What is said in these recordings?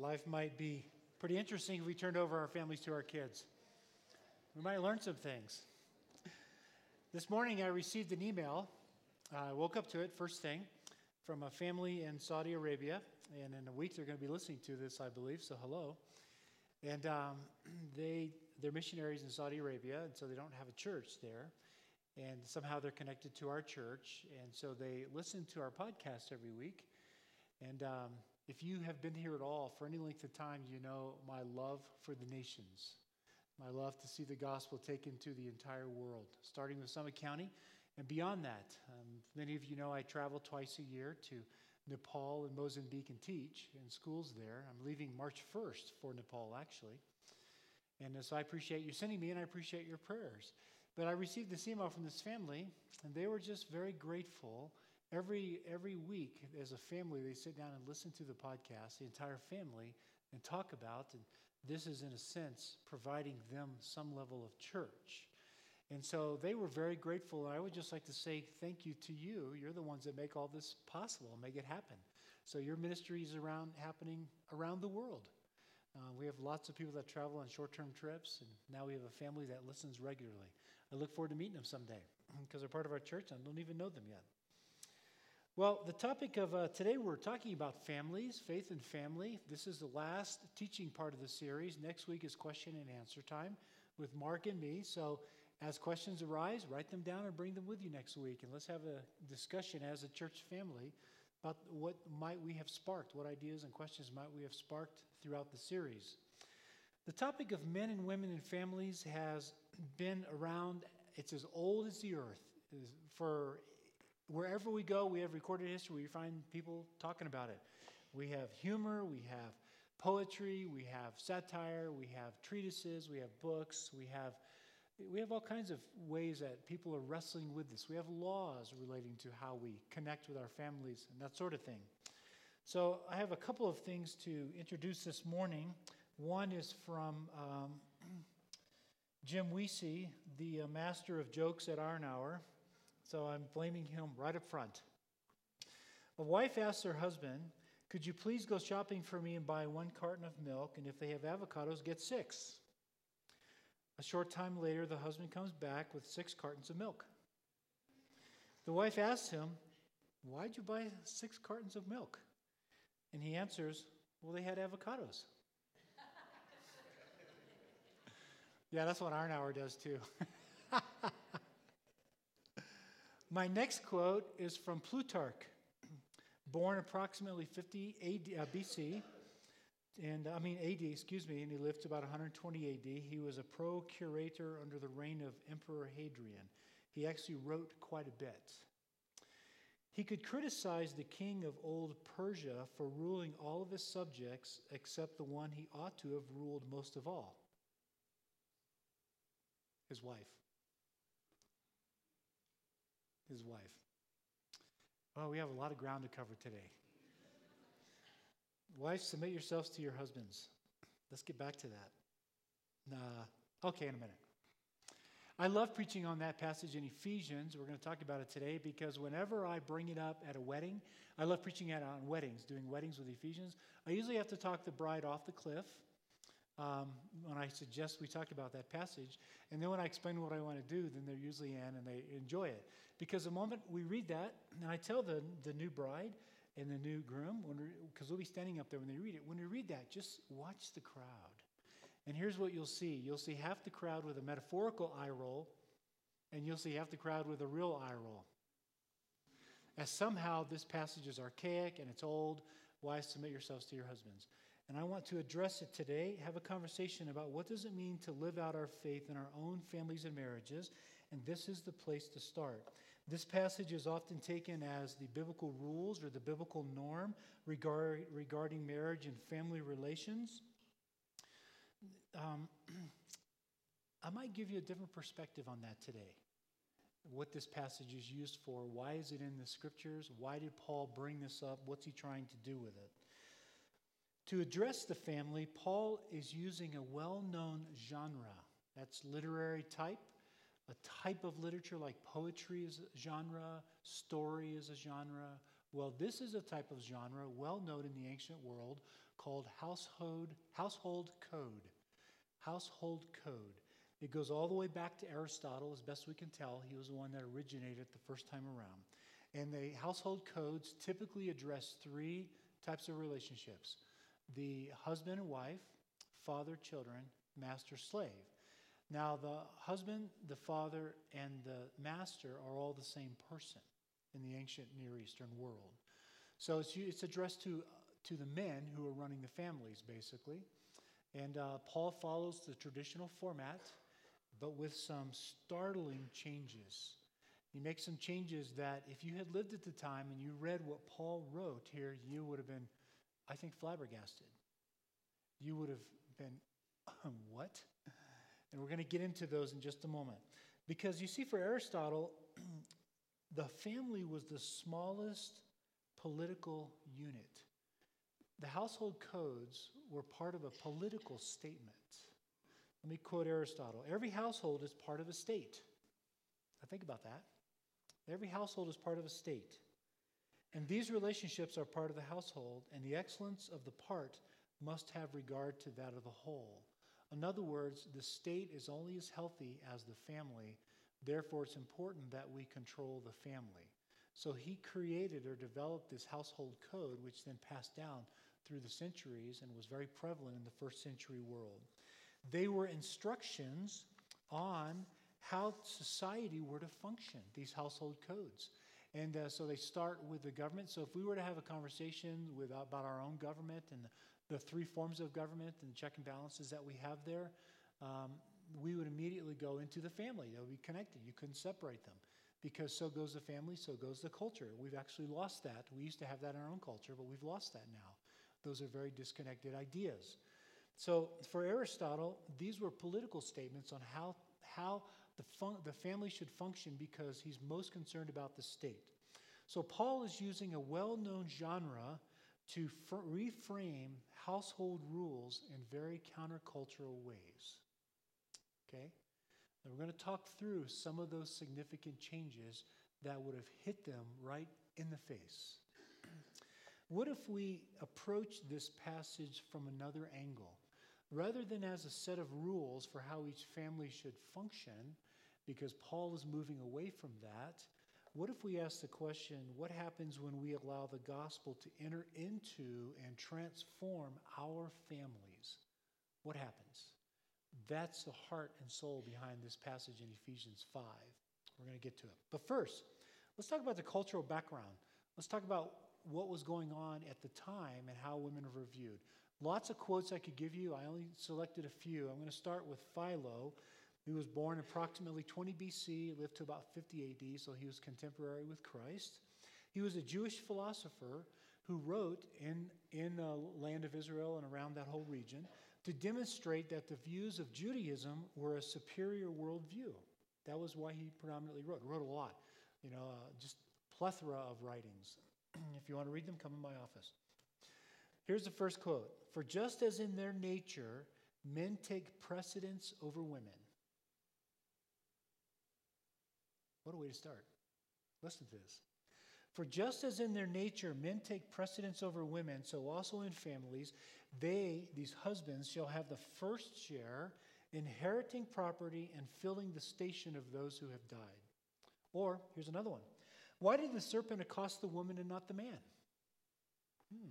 life might be pretty interesting if we turned over our families to our kids. We might learn some things. This morning I received an email. I woke up to it first thing from a family in Saudi Arabia, and in a week they're going to be listening to this, I believe. So hello. And um, they they're missionaries in Saudi Arabia, and so they don't have a church there. And somehow they're connected to our church, and so they listen to our podcast every week. And um, if you have been here at all for any length of time, you know my love for the nations. My love to see the gospel taken to the entire world, starting with Summit County and beyond that. Um, many of you know I travel twice a year to Nepal and Mozambique and teach in schools there. I'm leaving March 1st for Nepal, actually. And so I appreciate you sending me, and I appreciate your prayers. But I received this email from this family, and they were just very grateful Every, every week, as a family, they sit down and listen to the podcast, the entire family, and talk about, and this is, in a sense, providing them some level of church. And so they were very grateful. And I would just like to say thank you to you. You're the ones that make all this possible, make it happen. So your ministry is around happening around the world. Uh, we have lots of people that travel on short-term trips, and now we have a family that listens regularly. I look forward to meeting them someday because they're part of our church. and I don't even know them yet. Well, the topic of uh, today, we're talking about families, faith and family. This is the last teaching part of the series. Next week is question and answer time with Mark and me. So, as questions arise, write them down and bring them with you next week. And let's have a discussion as a church family about what might we have sparked, what ideas and questions might we have sparked throughout the series. The topic of men and women and families has been around, it's as old as the earth. For wherever we go, we have recorded history. We find people talking about it. We have humor, we have poetry, we have satire, we have treatises, we have books, we have we have all kinds of ways that people are wrestling with this. We have laws relating to how we connect with our families and that sort of thing. So I have a couple of things to introduce this morning. One is from um, Jim Weesey, the uh, master of jokes at Hour so I'm blaming him right up front. A wife asks her husband, Could you please go shopping for me and buy one carton of milk? And if they have avocados, get six. A short time later, the husband comes back with six cartons of milk. The wife asks him, Why'd you buy six cartons of milk? And he answers, Well, they had avocados. yeah, that's what Hour does too. My next quote is from Plutarch, born approximately 50 AD, uh, BC, and I mean AD, excuse me, and he lived about 120 AD. He was a procurator under the reign of Emperor Hadrian. He actually wrote quite a bit. He could criticize the king of old Persia for ruling all of his subjects except the one he ought to have ruled most of all his wife his wife. Oh, we have a lot of ground to cover today. Wives, submit yourselves to your husbands. Let's get back to that. Uh, okay, in a minute. I love preaching on that passage in Ephesians. We're going to talk about it today because whenever I bring it up at a wedding, I love preaching it on weddings, doing weddings with Ephesians. I usually have to talk the bride off the cliff um, when I suggest we talk about that passage. And then when I explain what I want to do, then they're usually in and they enjoy it. Because the moment we read that, and I tell the, the new bride and the new groom, because we'll be standing up there when they read it, when you read that, just watch the crowd. And here's what you'll see you'll see half the crowd with a metaphorical eye roll, and you'll see half the crowd with a real eye roll. As somehow this passage is archaic and it's old, wives submit yourselves to your husbands. And I want to address it today, have a conversation about what does it mean to live out our faith in our own families and marriages, and this is the place to start. This passage is often taken as the biblical rules or the biblical norm regard, regarding marriage and family relations. Um, I might give you a different perspective on that today. What this passage is used for. Why is it in the scriptures? Why did Paul bring this up? What's he trying to do with it? To address the family, Paul is using a well known genre. That's literary type. A type of literature like poetry is a genre, story is a genre, Well, this is a type of genre well known in the ancient world called household, household code. Household code. It goes all the way back to Aristotle, as best we can tell. He was the one that originated it the first time around. And the household codes typically address three types of relationships the husband and wife, father, children, master, slave. Now, the husband, the father, and the master are all the same person in the ancient Near Eastern world. So it's, it's addressed to, to the men who are running the families, basically. And uh, Paul follows the traditional format, but with some startling changes. He makes some changes that, if you had lived at the time and you read what Paul wrote here, you would have been, I think, flabbergasted. You would have been, um, what? And we're going to get into those in just a moment. Because you see, for Aristotle, the family was the smallest political unit. The household codes were part of a political statement. Let me quote Aristotle Every household is part of a state. Now, think about that. Every household is part of a state. And these relationships are part of the household, and the excellence of the part must have regard to that of the whole. In other words, the state is only as healthy as the family. Therefore, it's important that we control the family. So he created or developed this household code, which then passed down through the centuries and was very prevalent in the first century world. They were instructions on how society were to function, these household codes. And uh, so they start with the government. So if we were to have a conversation with, about our own government and the, the three forms of government and the check and balances that we have there, um, we would immediately go into the family. They would be connected. You couldn't separate them because so goes the family, so goes the culture. We've actually lost that. We used to have that in our own culture, but we've lost that now. Those are very disconnected ideas. So for Aristotle, these were political statements on how, how the, fun- the family should function because he's most concerned about the state. So Paul is using a well known genre to reframe household rules in very countercultural ways. Okay? And we're going to talk through some of those significant changes that would have hit them right in the face. what if we approach this passage from another angle? Rather than as a set of rules for how each family should function, because Paul is moving away from that, what if we ask the question what happens when we allow the gospel to enter into and transform our families? What happens? That's the heart and soul behind this passage in Ephesians 5. We're going to get to it. But first, let's talk about the cultural background. Let's talk about what was going on at the time and how women were viewed. Lots of quotes I could give you. I only selected a few. I'm going to start with Philo, who was born approximately 20 BC, lived to about 50 AD, so he was contemporary with Christ. He was a Jewish philosopher who wrote in, in the land of Israel and around that whole region to demonstrate that the views of Judaism were a superior worldview. That was why he predominantly wrote. Wrote a lot, you know, uh, just plethora of writings. if you want to read them, come in my office. Here's the first quote For just as in their nature, men take precedence over women. What a way to start. Listen to this. For just as in their nature men take precedence over women, so also in families, they, these husbands, shall have the first share, inheriting property and filling the station of those who have died. Or, here's another one Why did the serpent accost the woman and not the man? Hmm.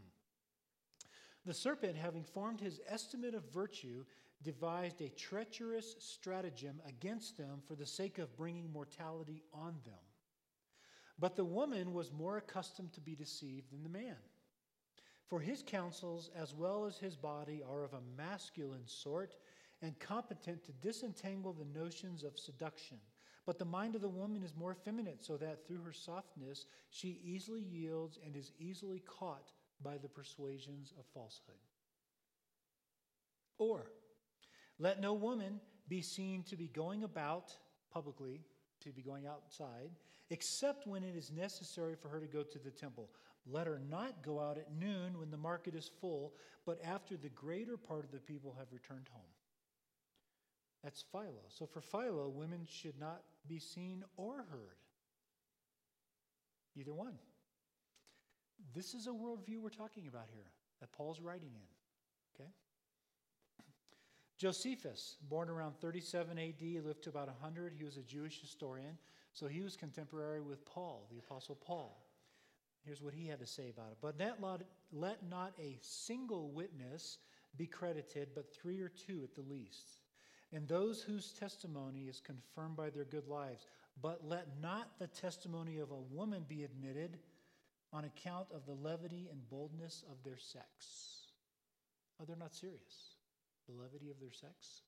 The serpent, having formed his estimate of virtue, devised a treacherous stratagem against them for the sake of bringing mortality on them. But the woman was more accustomed to be deceived than the man. For his counsels, as well as his body, are of a masculine sort and competent to disentangle the notions of seduction. But the mind of the woman is more effeminate, so that through her softness she easily yields and is easily caught by the persuasions of falsehood. Or, let no woman be seen to be going about publicly, to be going outside, except when it is necessary for her to go to the temple. Let her not go out at noon when the market is full, but after the greater part of the people have returned home. That's Philo. So for Philo, women should not be seen or heard. Either one. This is a worldview we're talking about here that Paul's writing in. Josephus, born around 37 AD, lived to about 100. He was a Jewish historian, so he was contemporary with Paul, the Apostle Paul. Here's what he had to say about it. But let not a single witness be credited, but three or two at the least. And those whose testimony is confirmed by their good lives. But let not the testimony of a woman be admitted on account of the levity and boldness of their sex. Oh, they're not serious. The levity of their sex.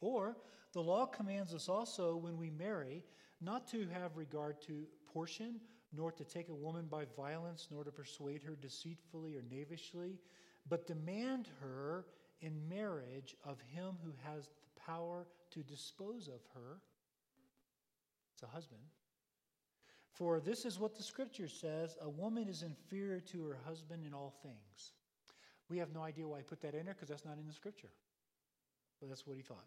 Or the law commands us also when we marry not to have regard to portion, nor to take a woman by violence, nor to persuade her deceitfully or knavishly, but demand her in marriage of him who has the power to dispose of her. It's a husband. For this is what the scripture says a woman is inferior to her husband in all things. We have no idea why he put that in there because that's not in the scripture. But that's what he thought.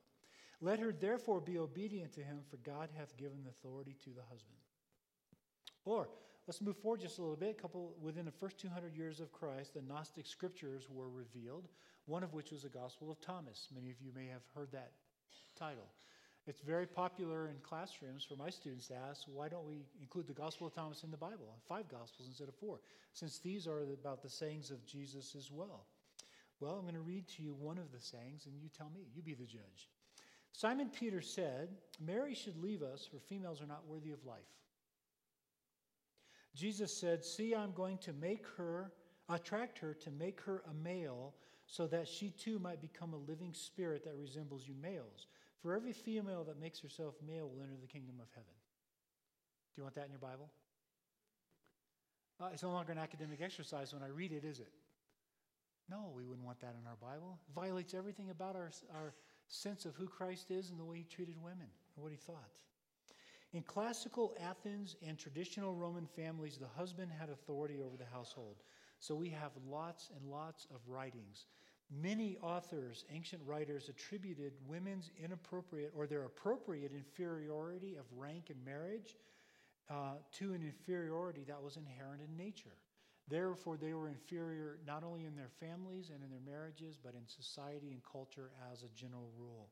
Let her therefore be obedient to him, for God hath given authority to the husband. Or let's move forward just a little bit. A couple within the first 200 years of Christ, the Gnostic scriptures were revealed. One of which was the Gospel of Thomas. Many of you may have heard that title. It's very popular in classrooms for my students to ask, why don't we include the Gospel of Thomas in the Bible? Five Gospels instead of four, since these are about the sayings of Jesus as well. Well, I'm going to read to you one of the sayings, and you tell me. You be the judge. Simon Peter said, Mary should leave us, for females are not worthy of life. Jesus said, See, I'm going to make her, attract her to make her a male, so that she too might become a living spirit that resembles you males. For every female that makes herself male will enter the kingdom of heaven. Do you want that in your Bible? Uh, it's no longer an academic exercise when I read it, is it? No, we wouldn't want that in our Bible. It violates everything about our, our sense of who Christ is and the way he treated women and what he thought. In classical Athens and traditional Roman families, the husband had authority over the household. So we have lots and lots of writings. Many authors, ancient writers, attributed women's inappropriate or their appropriate inferiority of rank in marriage uh, to an inferiority that was inherent in nature. Therefore, they were inferior not only in their families and in their marriages, but in society and culture as a general rule.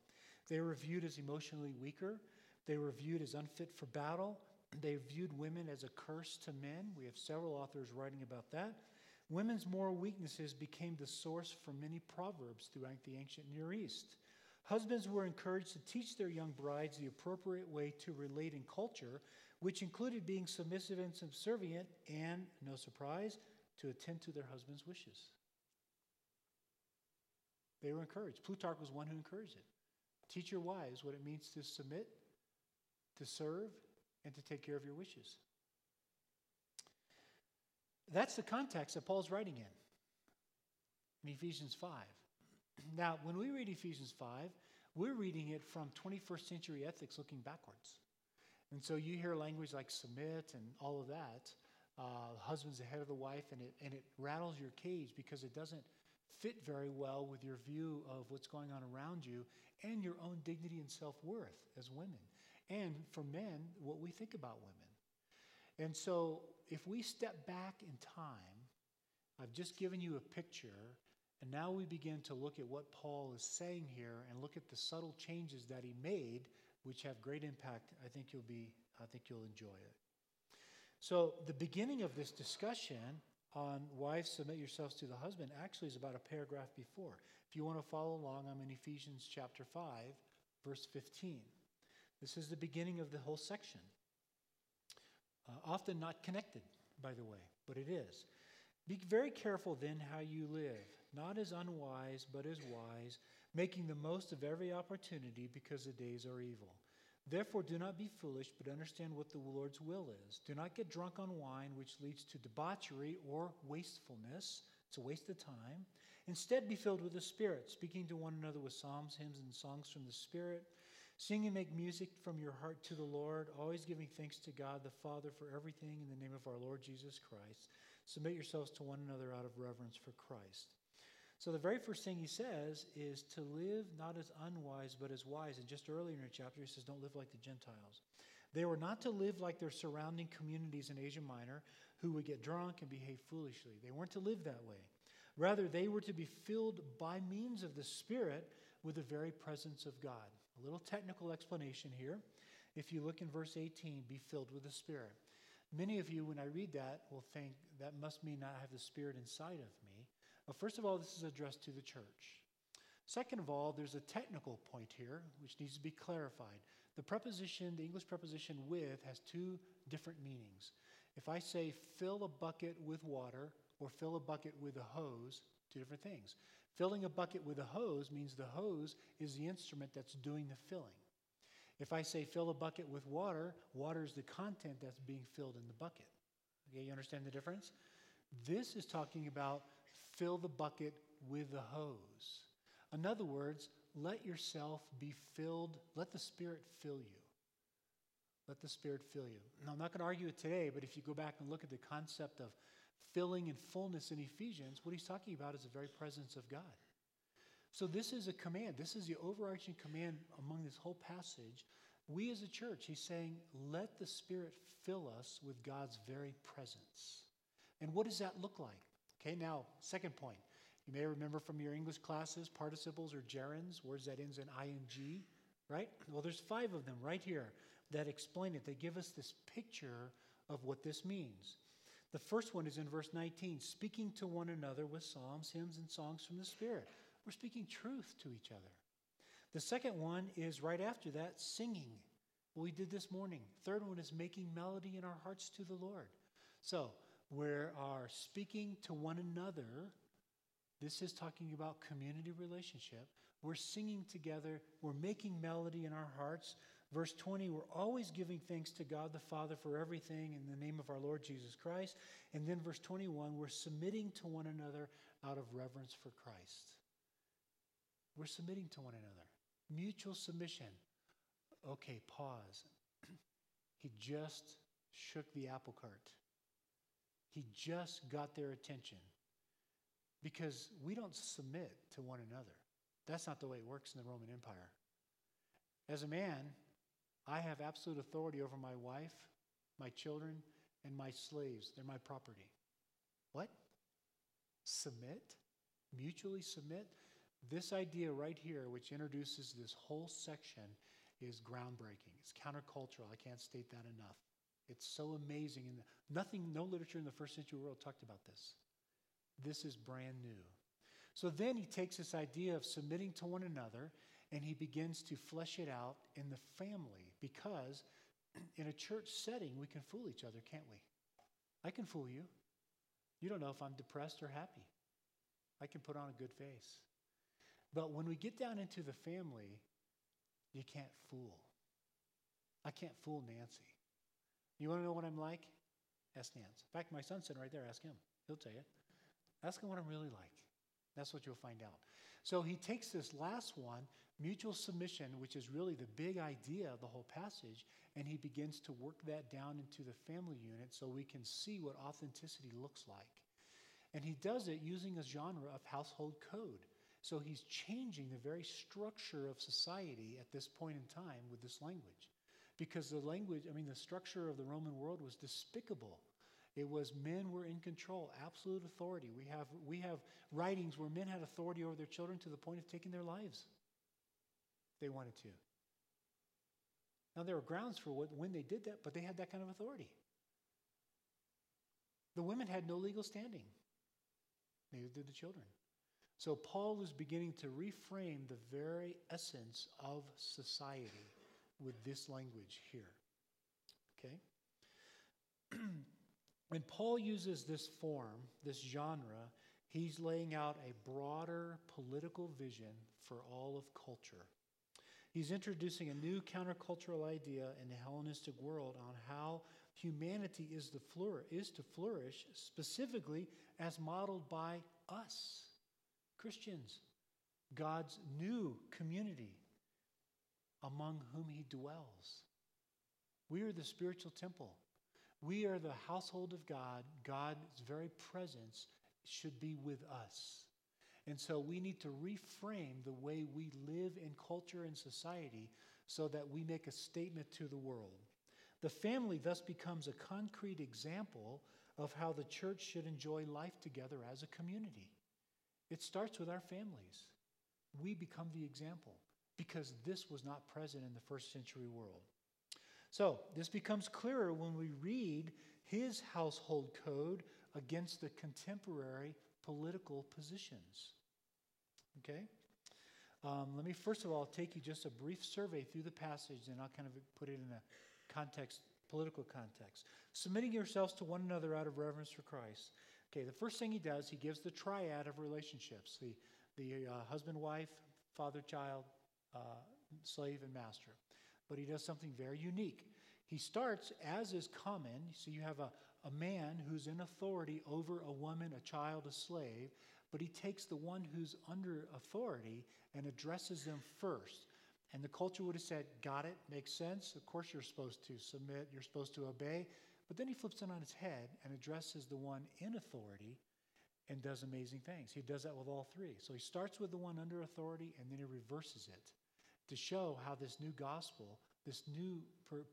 They were viewed as emotionally weaker. They were viewed as unfit for battle. They viewed women as a curse to men. We have several authors writing about that. Women's moral weaknesses became the source for many proverbs throughout the ancient Near East. Husbands were encouraged to teach their young brides the appropriate way to relate in culture, which included being submissive and subservient, and, no surprise, to attend to their husband's wishes. They were encouraged. Plutarch was one who encouraged it. Teach your wives what it means to submit, to serve, and to take care of your wishes. That's the context that Paul's writing in, in Ephesians 5. Now, when we read Ephesians 5, we're reading it from 21st century ethics looking backwards. And so you hear language like submit and all of that. Uh, husband's the head of the wife, and it, and it rattles your cage because it doesn't fit very well with your view of what's going on around you and your own dignity and self worth as women. And for men, what we think about women. And so if we step back in time, I've just given you a picture, and now we begin to look at what Paul is saying here and look at the subtle changes that he made, which have great impact. I think you'll be, I think you'll enjoy it. So the beginning of this discussion on wives submit yourselves to the husband actually is about a paragraph before. If you want to follow along, I'm in Ephesians chapter 5, verse 15. This is the beginning of the whole section. Uh, often not connected, by the way, but it is. Be very careful then how you live, not as unwise, but as wise, making the most of every opportunity because the days are evil. Therefore, do not be foolish, but understand what the Lord's will is. Do not get drunk on wine, which leads to debauchery or wastefulness. It's a waste of time. Instead, be filled with the Spirit, speaking to one another with psalms, hymns, and songs from the Spirit Sing and make music from your heart to the Lord, always giving thanks to God the Father for everything in the name of our Lord Jesus Christ. Submit yourselves to one another out of reverence for Christ. So, the very first thing he says is to live not as unwise, but as wise. And just earlier in the chapter, he says, Don't live like the Gentiles. They were not to live like their surrounding communities in Asia Minor who would get drunk and behave foolishly. They weren't to live that way. Rather, they were to be filled by means of the Spirit with the very presence of God. A little technical explanation here. If you look in verse 18, be filled with the Spirit. Many of you, when I read that, will think that must mean I have the Spirit inside of me. First of all, this is addressed to the church. Second of all, there's a technical point here which needs to be clarified. The preposition, the English preposition with, has two different meanings. If I say fill a bucket with water or fill a bucket with a hose, two different things. Filling a bucket with a hose means the hose is the instrument that's doing the filling. If I say fill a bucket with water, water is the content that's being filled in the bucket. Okay, you understand the difference? This is talking about fill the bucket with the hose. In other words, let yourself be filled, let the Spirit fill you. Let the Spirit fill you. Now, I'm not going to argue it today, but if you go back and look at the concept of filling and fullness in Ephesians, what he's talking about is the very presence of God. So, this is a command. This is the overarching command among this whole passage. We as a church, he's saying, let the Spirit fill us with God's very presence. And what does that look like? Okay, now, second point. You may remember from your English classes, participles or gerunds, words that ends in ing, right? Well, there's five of them right here that explain it. They give us this picture of what this means. The first one is in verse 19 speaking to one another with psalms, hymns, and songs from the Spirit. We're speaking truth to each other. The second one is right after that, singing. What we did this morning. Third one is making melody in our hearts to the Lord. So, we are speaking to one another. This is talking about community relationship. We're singing together. We're making melody in our hearts. Verse 20, we're always giving thanks to God the Father for everything in the name of our Lord Jesus Christ. And then verse 21, we're submitting to one another out of reverence for Christ. We're submitting to one another. Mutual submission. Okay, pause. he just shook the apple cart. He just got their attention. Because we don't submit to one another. That's not the way it works in the Roman Empire. As a man, I have absolute authority over my wife, my children, and my slaves. They're my property. What? Submit? Mutually submit? This idea right here, which introduces this whole section, is groundbreaking. It's countercultural. I can't state that enough. It's so amazing. And nothing, no literature in the first century world talked about this. This is brand new. So then he takes this idea of submitting to one another and he begins to flesh it out in the family because in a church setting, we can fool each other, can't we? I can fool you. You don't know if I'm depressed or happy. I can put on a good face. But when we get down into the family, you can't fool. I can't fool Nancy. You want to know what I'm like? Ask Nance. In fact, my son's sitting right there. Ask him. He'll tell you. Ask him what I'm really like. That's what you'll find out. So he takes this last one, mutual submission, which is really the big idea of the whole passage, and he begins to work that down into the family unit so we can see what authenticity looks like. And he does it using a genre of household code. So he's changing the very structure of society at this point in time with this language. Because the language, I mean, the structure of the Roman world was despicable. It was men were in control, absolute authority. We have, we have writings where men had authority over their children to the point of taking their lives. They wanted to. Now, there were grounds for what, when they did that, but they had that kind of authority. The women had no legal standing, neither did the children. So, Paul was beginning to reframe the very essence of society with this language here. Okay? When Paul uses this form, this genre, he's laying out a broader political vision for all of culture. He's introducing a new countercultural idea in the Hellenistic world on how humanity is, to flourish, is to flourish, specifically as modeled by us, Christians, God's new community among whom he dwells. We are the spiritual temple. We are the household of God. God's very presence should be with us. And so we need to reframe the way we live in culture and society so that we make a statement to the world. The family thus becomes a concrete example of how the church should enjoy life together as a community. It starts with our families. We become the example because this was not present in the first century world. So, this becomes clearer when we read his household code against the contemporary political positions. Okay? Um, let me first of all take you just a brief survey through the passage, and I'll kind of put it in a context, political context. Submitting yourselves to one another out of reverence for Christ. Okay, the first thing he does, he gives the triad of relationships the, the uh, husband wife, father child, uh, slave, and master. But he does something very unique. He starts, as is common, so you have a, a man who's in authority over a woman, a child, a slave, but he takes the one who's under authority and addresses them first. And the culture would have said, Got it, makes sense. Of course, you're supposed to submit, you're supposed to obey. But then he flips it on its head and addresses the one in authority and does amazing things. He does that with all three. So he starts with the one under authority and then he reverses it to show how this new gospel, this new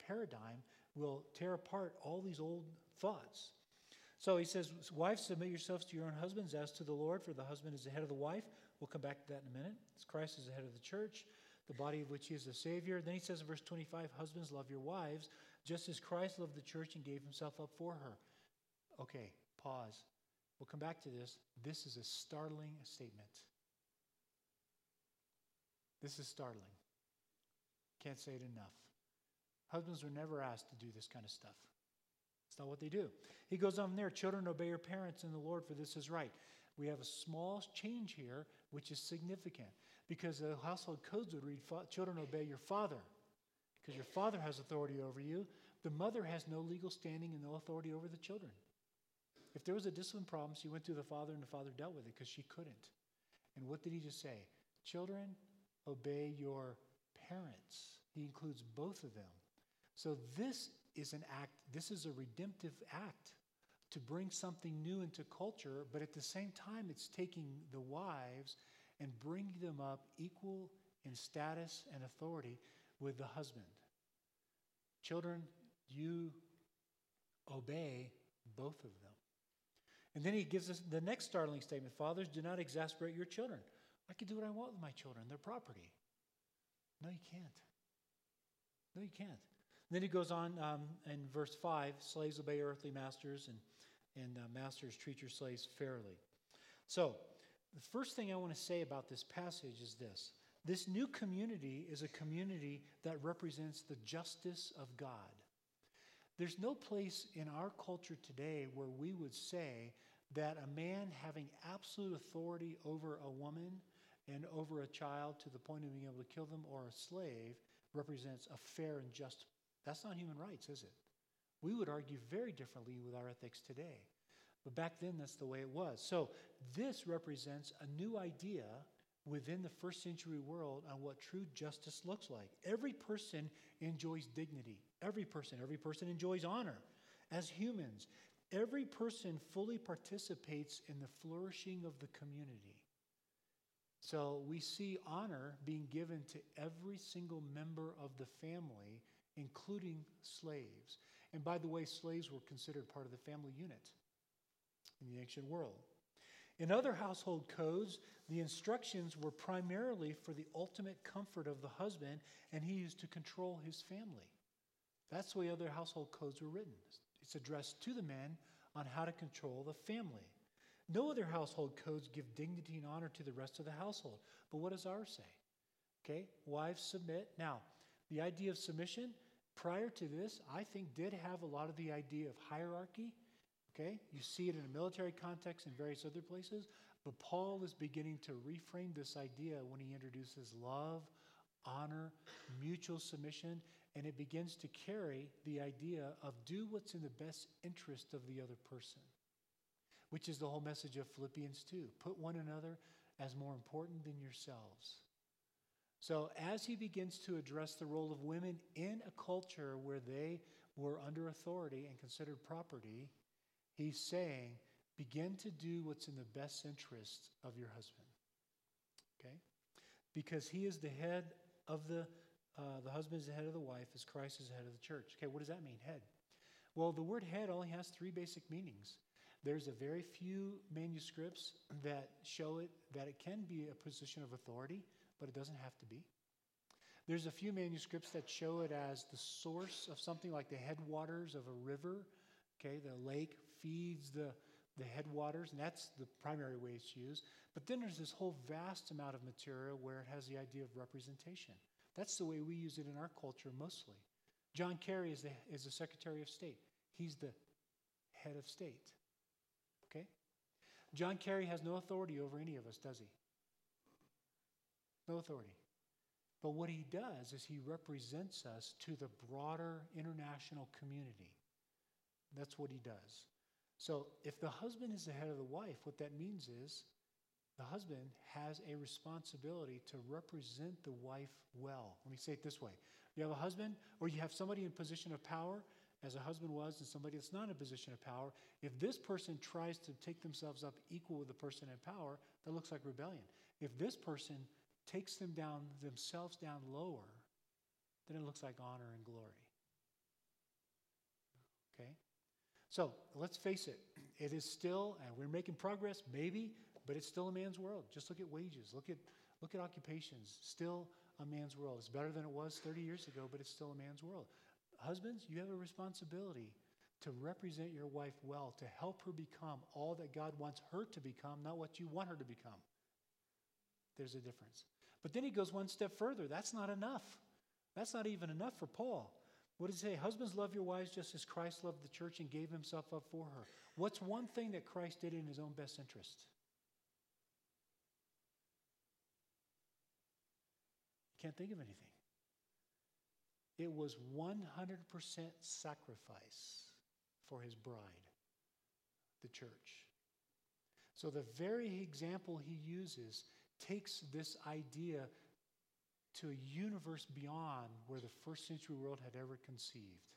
paradigm, will tear apart all these old thoughts. So he says, Wives, submit yourselves to your own husbands as to the Lord, for the husband is the head of the wife. We'll come back to that in a minute. Christ is the head of the church, the body of which he is the Savior. Then he says in verse 25, Husbands, love your wives, just as Christ loved the church and gave himself up for her. Okay, pause. We'll come back to this. This is a startling statement. This is startling. Can't say it enough. Husbands were never asked to do this kind of stuff. It's not what they do. He goes on there Children, obey your parents in the Lord, for this is right. We have a small change here, which is significant because the household codes would read Children, obey your father, because your father has authority over you. The mother has no legal standing and no authority over the children. If there was a discipline problem, she went to the father and the father dealt with it because she couldn't. And what did he just say? Children, obey your parents. He includes both of them. So this is an act, this is a redemptive act to bring something new into culture, but at the same time, it's taking the wives and bringing them up equal in status and authority with the husband. Children, you obey both of them. And then he gives us the next startling statement Fathers, do not exasperate your children. I can do what I want with my children, they're property. No, you can't. No, you can't. And then he goes on um, in verse 5 slaves obey earthly masters, and, and uh, masters treat your slaves fairly. So, the first thing I want to say about this passage is this this new community is a community that represents the justice of God. There's no place in our culture today where we would say that a man having absolute authority over a woman and over a child to the point of being able to kill them or a slave represents a fair and just. That's not human rights, is it? We would argue very differently with our ethics today. But back then, that's the way it was. So, this represents a new idea within the first century world on what true justice looks like. Every person enjoys dignity. Every person. Every person enjoys honor as humans. Every person fully participates in the flourishing of the community. So we see honor being given to every single member of the family, including slaves. And by the way, slaves were considered part of the family unit in the ancient world. In other household codes, the instructions were primarily for the ultimate comfort of the husband, and he used to control his family. That's the way other household codes were written. It's addressed to the men on how to control the family. No other household codes give dignity and honor to the rest of the household. But what does ours say? Okay, wives submit. Now, the idea of submission, prior to this, I think did have a lot of the idea of hierarchy Okay? You see it in a military context and various other places, but Paul is beginning to reframe this idea when he introduces love, honor, mutual submission, and it begins to carry the idea of do what's in the best interest of the other person, which is the whole message of Philippians 2. Put one another as more important than yourselves. So, as he begins to address the role of women in a culture where they were under authority and considered property, He's saying, begin to do what's in the best interest of your husband. Okay? Because he is the head of the uh, the husband is the head of the wife as Christ is the head of the church. Okay, what does that mean, head? Well, the word head only has three basic meanings. There's a very few manuscripts that show it that it can be a position of authority, but it doesn't have to be. There's a few manuscripts that show it as the source of something like the headwaters of a river. Okay, the lake feeds the, the headwaters, and that's the primary way it's used. But then there's this whole vast amount of material where it has the idea of representation. That's the way we use it in our culture mostly. John Kerry is the, is the Secretary of State, he's the head of state. John Kerry has no authority over any of us, does he? No authority. But what he does is he represents us to the broader international community. That's what he does. So if the husband is the head of the wife, what that means is the husband has a responsibility to represent the wife well. Let me say it this way you have a husband, or you have somebody in position of power, as a husband was, and somebody that's not in a position of power. If this person tries to take themselves up equal with the person in power, that looks like rebellion. If this person takes them down, themselves down lower, then it looks like honor and glory. Okay? So let's face it, it is still, and we're making progress, maybe, but it's still a man's world. Just look at wages, look at, look at occupations. Still a man's world. It's better than it was 30 years ago, but it's still a man's world. Husbands, you have a responsibility to represent your wife well, to help her become all that God wants her to become, not what you want her to become. There's a difference. But then he goes one step further. That's not enough. That's not even enough for Paul. What does he say? Husbands, love your wives just as Christ loved the church and gave himself up for her. What's one thing that Christ did in his own best interest? Can't think of anything. It was 100% sacrifice for his bride, the church. So the very example he uses takes this idea to a universe beyond where the first century world had ever conceived.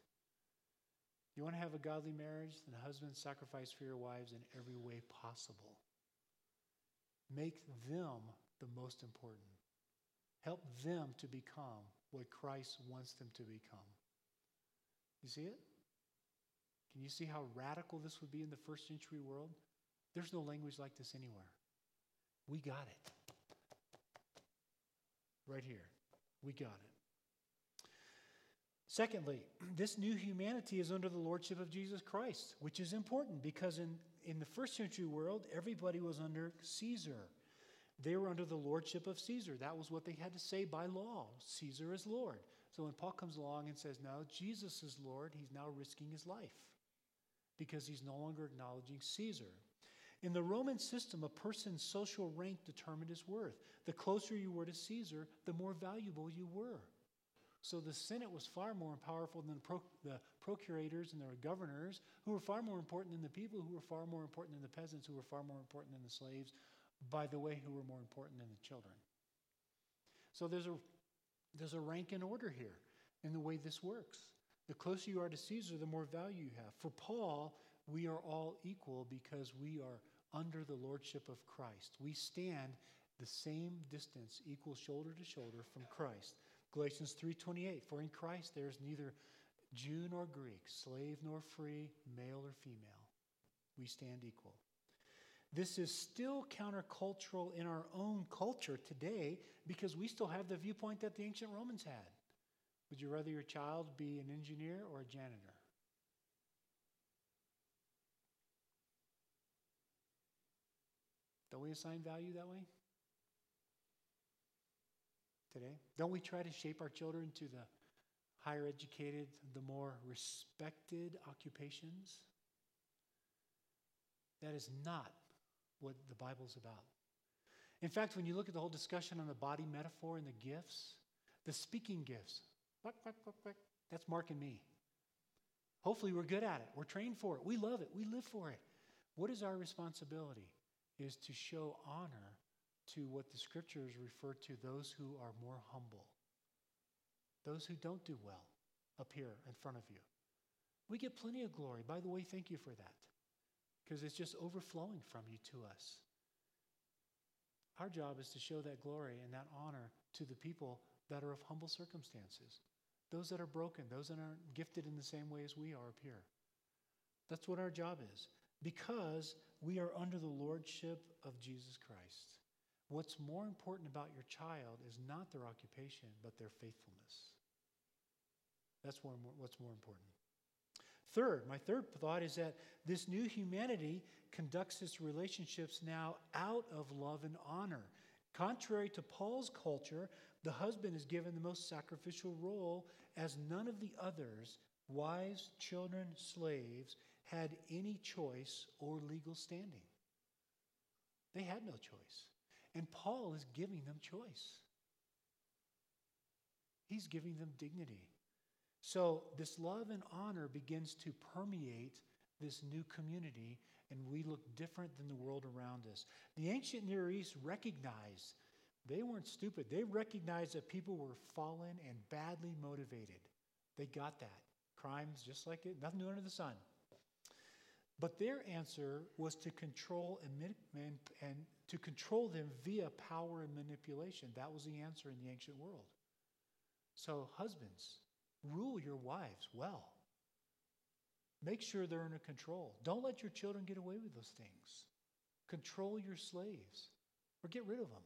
You want to have a godly marriage? Then husbands sacrifice for your wives in every way possible. Make them the most important. Help them to become what Christ wants them to become. You see it? Can you see how radical this would be in the first century world? There's no language like this anywhere. We got it. Right here. We got it. Secondly, this new humanity is under the lordship of Jesus Christ, which is important because in, in the first century world, everybody was under Caesar. They were under the lordship of Caesar. That was what they had to say by law. Caesar is Lord. So when Paul comes along and says, No, Jesus is Lord, he's now risking his life because he's no longer acknowledging Caesar. In the Roman system, a person's social rank determined his worth. The closer you were to Caesar, the more valuable you were. So the Senate was far more powerful than the, pro- the, procurators and the governors, who were far more important than the people, who were far more important than the peasants, who were far more important than the slaves, by the way, who were more important than the children. So there's a, there's a rank and order here in the way this works. The closer you are to Caesar, the more value you have. For Paul, we are all equal because we are under the lordship of Christ. We stand the same distance, equal shoulder to shoulder from Christ. Galatians 3:28 For in Christ there is neither Jew nor Greek, slave nor free, male or female. We stand equal. This is still countercultural in our own culture today because we still have the viewpoint that the ancient Romans had. Would you rather your child be an engineer or a janitor? Don't we assign value that way? Today? Don't we try to shape our children to the higher educated, the more respected occupations? That is not what the Bible's about. In fact, when you look at the whole discussion on the body metaphor and the gifts, the speaking gifts, that's Mark and me. Hopefully, we're good at it. We're trained for it. We love it. We live for it. What is our responsibility? Is to show honor to what the scriptures refer to those who are more humble, those who don't do well up here in front of you. We get plenty of glory. By the way, thank you for that because it's just overflowing from you to us. Our job is to show that glory and that honor to the people that are of humble circumstances, those that are broken, those that aren't gifted in the same way as we are up here. That's what our job is because we are under the lordship of Jesus Christ. What's more important about your child is not their occupation, but their faithfulness. That's more, what's more important. Third, my third thought is that this new humanity conducts its relationships now out of love and honor. Contrary to Paul's culture, the husband is given the most sacrificial role as none of the others, wives, children, slaves, had any choice or legal standing. They had no choice. And Paul is giving them choice. He's giving them dignity. So, this love and honor begins to permeate this new community, and we look different than the world around us. The ancient Near East recognized, they weren't stupid, they recognized that people were fallen and badly motivated. They got that. Crimes just like it, nothing new under the sun. But their answer was to control and, and, and to control them via power and manipulation. That was the answer in the ancient world. So, husbands, rule your wives well. Make sure they're under control. Don't let your children get away with those things. Control your slaves or get rid of them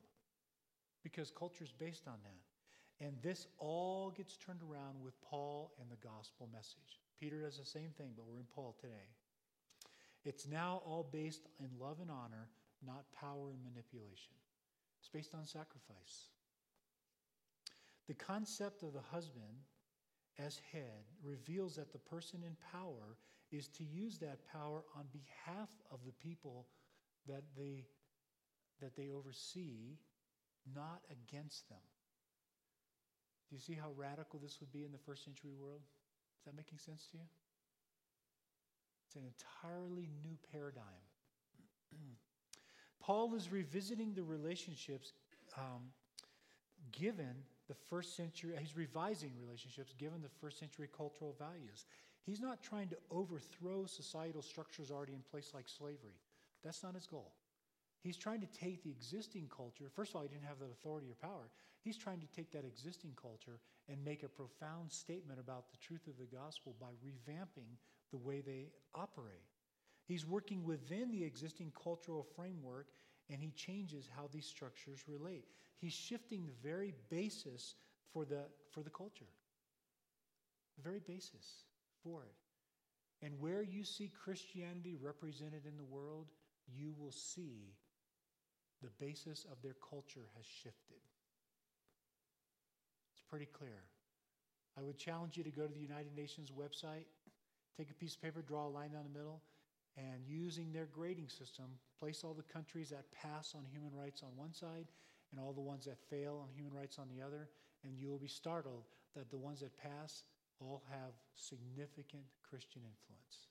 because culture is based on that. And this all gets turned around with Paul and the gospel message. Peter does the same thing, but we're in Paul today. It's now all based in love and honor, not power and manipulation. It's based on sacrifice. The concept of the husband as head reveals that the person in power is to use that power on behalf of the people that they, that they oversee, not against them. Do you see how radical this would be in the first century world? Is that making sense to you? It's an entirely new paradigm. Paul is revisiting the relationships um, given the first century, he's revising relationships given the first century cultural values. He's not trying to overthrow societal structures already in place like slavery. That's not his goal. He's trying to take the existing culture. First of all, he didn't have that authority or power. He's trying to take that existing culture and make a profound statement about the truth of the gospel by revamping the way they operate. He's working within the existing cultural framework and he changes how these structures relate. He's shifting the very basis for the, for the culture, the very basis for it. And where you see Christianity represented in the world, you will see the basis of their culture has shifted. It's pretty clear. I would challenge you to go to the United Nations website, take a piece of paper, draw a line down the middle, and using their grading system, place all the countries that pass on human rights on one side and all the ones that fail on human rights on the other, and you will be startled that the ones that pass all have significant Christian influence.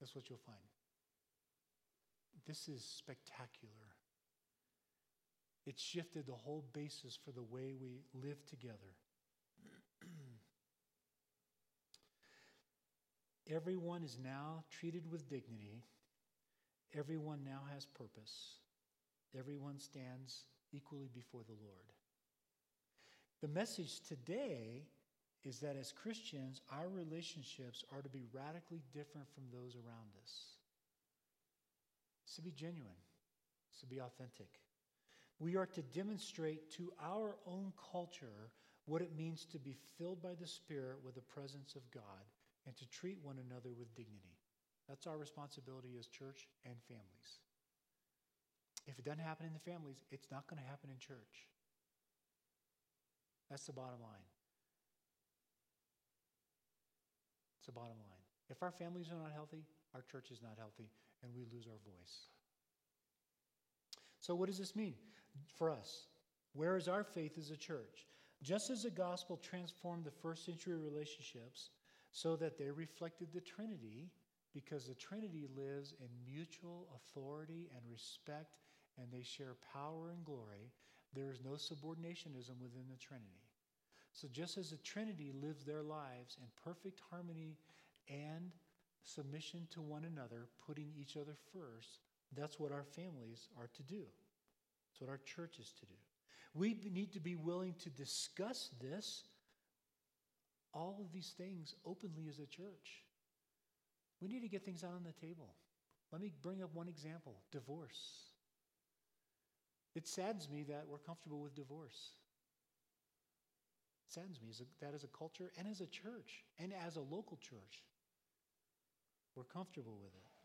That's what you'll find. This is spectacular. It shifted the whole basis for the way we live together. Everyone is now treated with dignity. Everyone now has purpose. Everyone stands equally before the Lord. The message today is that as Christians, our relationships are to be radically different from those around us. It's to be genuine, it's to be authentic. We are to demonstrate to our own culture what it means to be filled by the Spirit with the presence of God and to treat one another with dignity. That's our responsibility as church and families. If it doesn't happen in the families, it's not going to happen in church. That's the bottom line. It's the bottom line. If our families are not healthy, our church is not healthy, and we lose our voice. So, what does this mean for us? Where is our faith as a church? Just as the gospel transformed the first century relationships, so that they reflected the Trinity because the Trinity lives in mutual authority and respect and they share power and glory. There is no subordinationism within the Trinity. So, just as the Trinity lives their lives in perfect harmony and submission to one another, putting each other first, that's what our families are to do. That's what our church is to do. We need to be willing to discuss this, all of these things, openly as a church. We need to get things out on the table. Let me bring up one example divorce. It saddens me that we're comfortable with divorce. It saddens me that as a culture and as a church and as a local church. We're comfortable with it.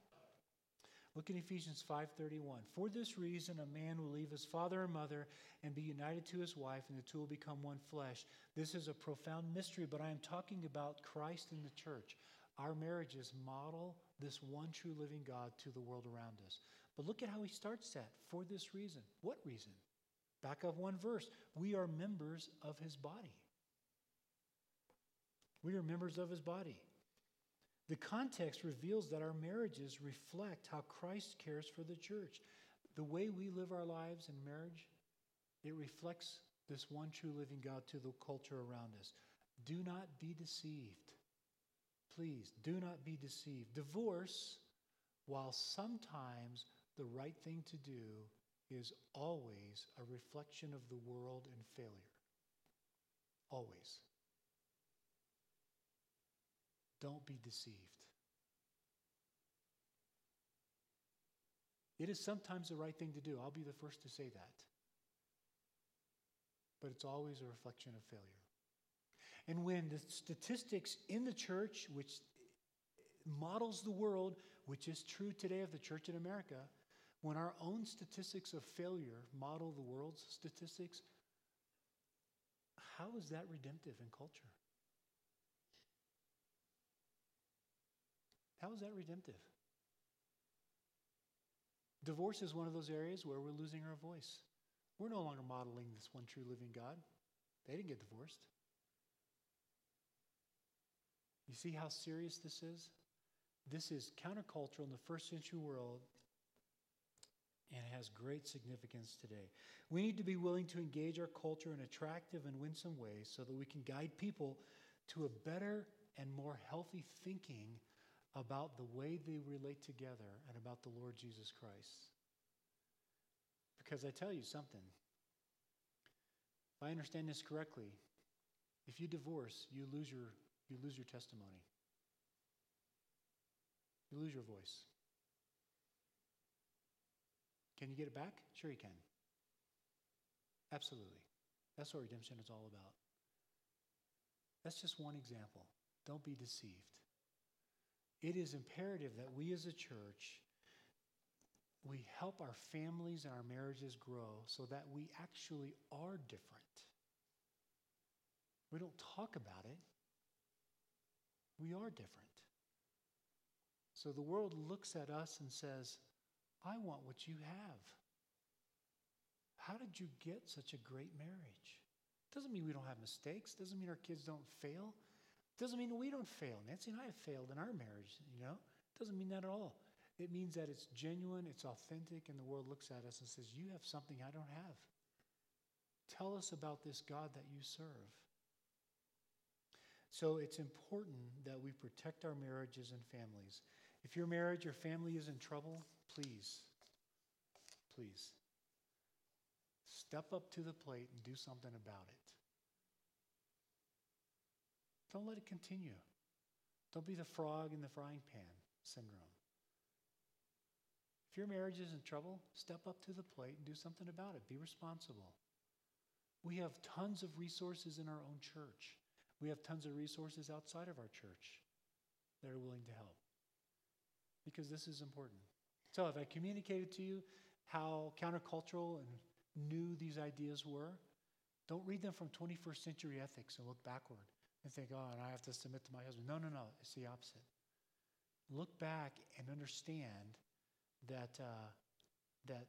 Look at Ephesians 5:31. For this reason a man will leave his father and mother and be united to his wife and the two will become one flesh. This is a profound mystery, but I am talking about Christ and the church. Our marriages model this one true living God to the world around us. But look at how he starts that. For this reason. What reason? Back up one verse. We are members of his body. We are members of his body. The context reveals that our marriages reflect how Christ cares for the church. The way we live our lives in marriage, it reflects this one true living God to the culture around us. Do not be deceived. Please do not be deceived. Divorce, while sometimes the right thing to do, is always a reflection of the world and failure. Always. Don't be deceived. It is sometimes the right thing to do. I'll be the first to say that. But it's always a reflection of failure. And when the statistics in the church, which models the world, which is true today of the church in America, when our own statistics of failure model the world's statistics, how is that redemptive in culture? How is that redemptive? Divorce is one of those areas where we're losing our voice. We're no longer modeling this one true living God. They didn't get divorced. You see how serious this is? This is countercultural in the first century world and has great significance today. We need to be willing to engage our culture in attractive and winsome ways so that we can guide people to a better and more healthy thinking about the way they relate together and about the Lord Jesus Christ. Because I tell you something, if I understand this correctly, if you divorce, you lose your you lose your testimony. You lose your voice. Can you get it back? Sure, you can. Absolutely. That's what redemption is all about. That's just one example. Don't be deceived. It is imperative that we as a church we help our families and our marriages grow so that we actually are different. We don't talk about it, we are different. So the world looks at us and says, I want what you have. How did you get such a great marriage? Doesn't mean we don't have mistakes. Doesn't mean our kids don't fail. Doesn't mean we don't fail. Nancy and I have failed in our marriage, you know? Doesn't mean that at all. It means that it's genuine, it's authentic, and the world looks at us and says, You have something I don't have. Tell us about this God that you serve. So it's important that we protect our marriages and families. If your marriage or family is in trouble, please, please step up to the plate and do something about it. Don't let it continue. Don't be the frog in the frying pan syndrome. If your marriage is in trouble, step up to the plate and do something about it. Be responsible. We have tons of resources in our own church. We have tons of resources outside of our church that are willing to help because this is important. So, if I communicated to you how countercultural and new these ideas were, don't read them from 21st century ethics and look backward and think, oh, and I have to submit to my husband. No, no, no. It's the opposite. Look back and understand that, uh, that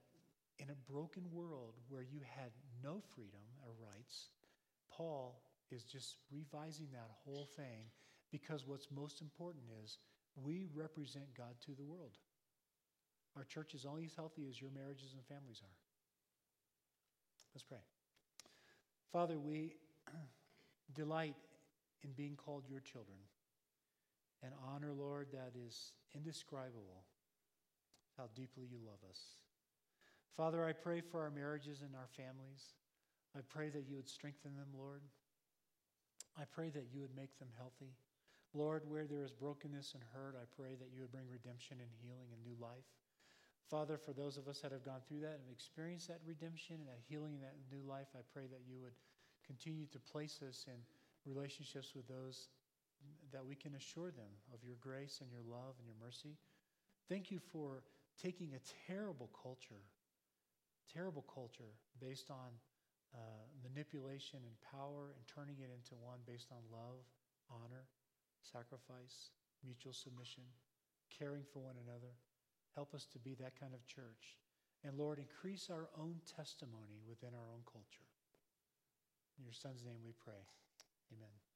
in a broken world where you had no freedom or rights, Paul is just revising that whole thing because what's most important is we represent God to the world. Our church is only as healthy as your marriages and families are. Let's pray. Father, we delight in being called your children and honor, Lord, that is indescribable how deeply you love us. Father, I pray for our marriages and our families. I pray that you would strengthen them, Lord. I pray that you would make them healthy. Lord, where there is brokenness and hurt, I pray that you would bring redemption and healing and new life. Father, for those of us that have gone through that and experienced that redemption and that healing and that new life, I pray that you would continue to place us in relationships with those that we can assure them of your grace and your love and your mercy. Thank you for taking a terrible culture, terrible culture based on uh, manipulation and power and turning it into one based on love, honor, sacrifice, mutual submission, caring for one another. Help us to be that kind of church. And Lord, increase our own testimony within our own culture. In your son's name we pray. Amen.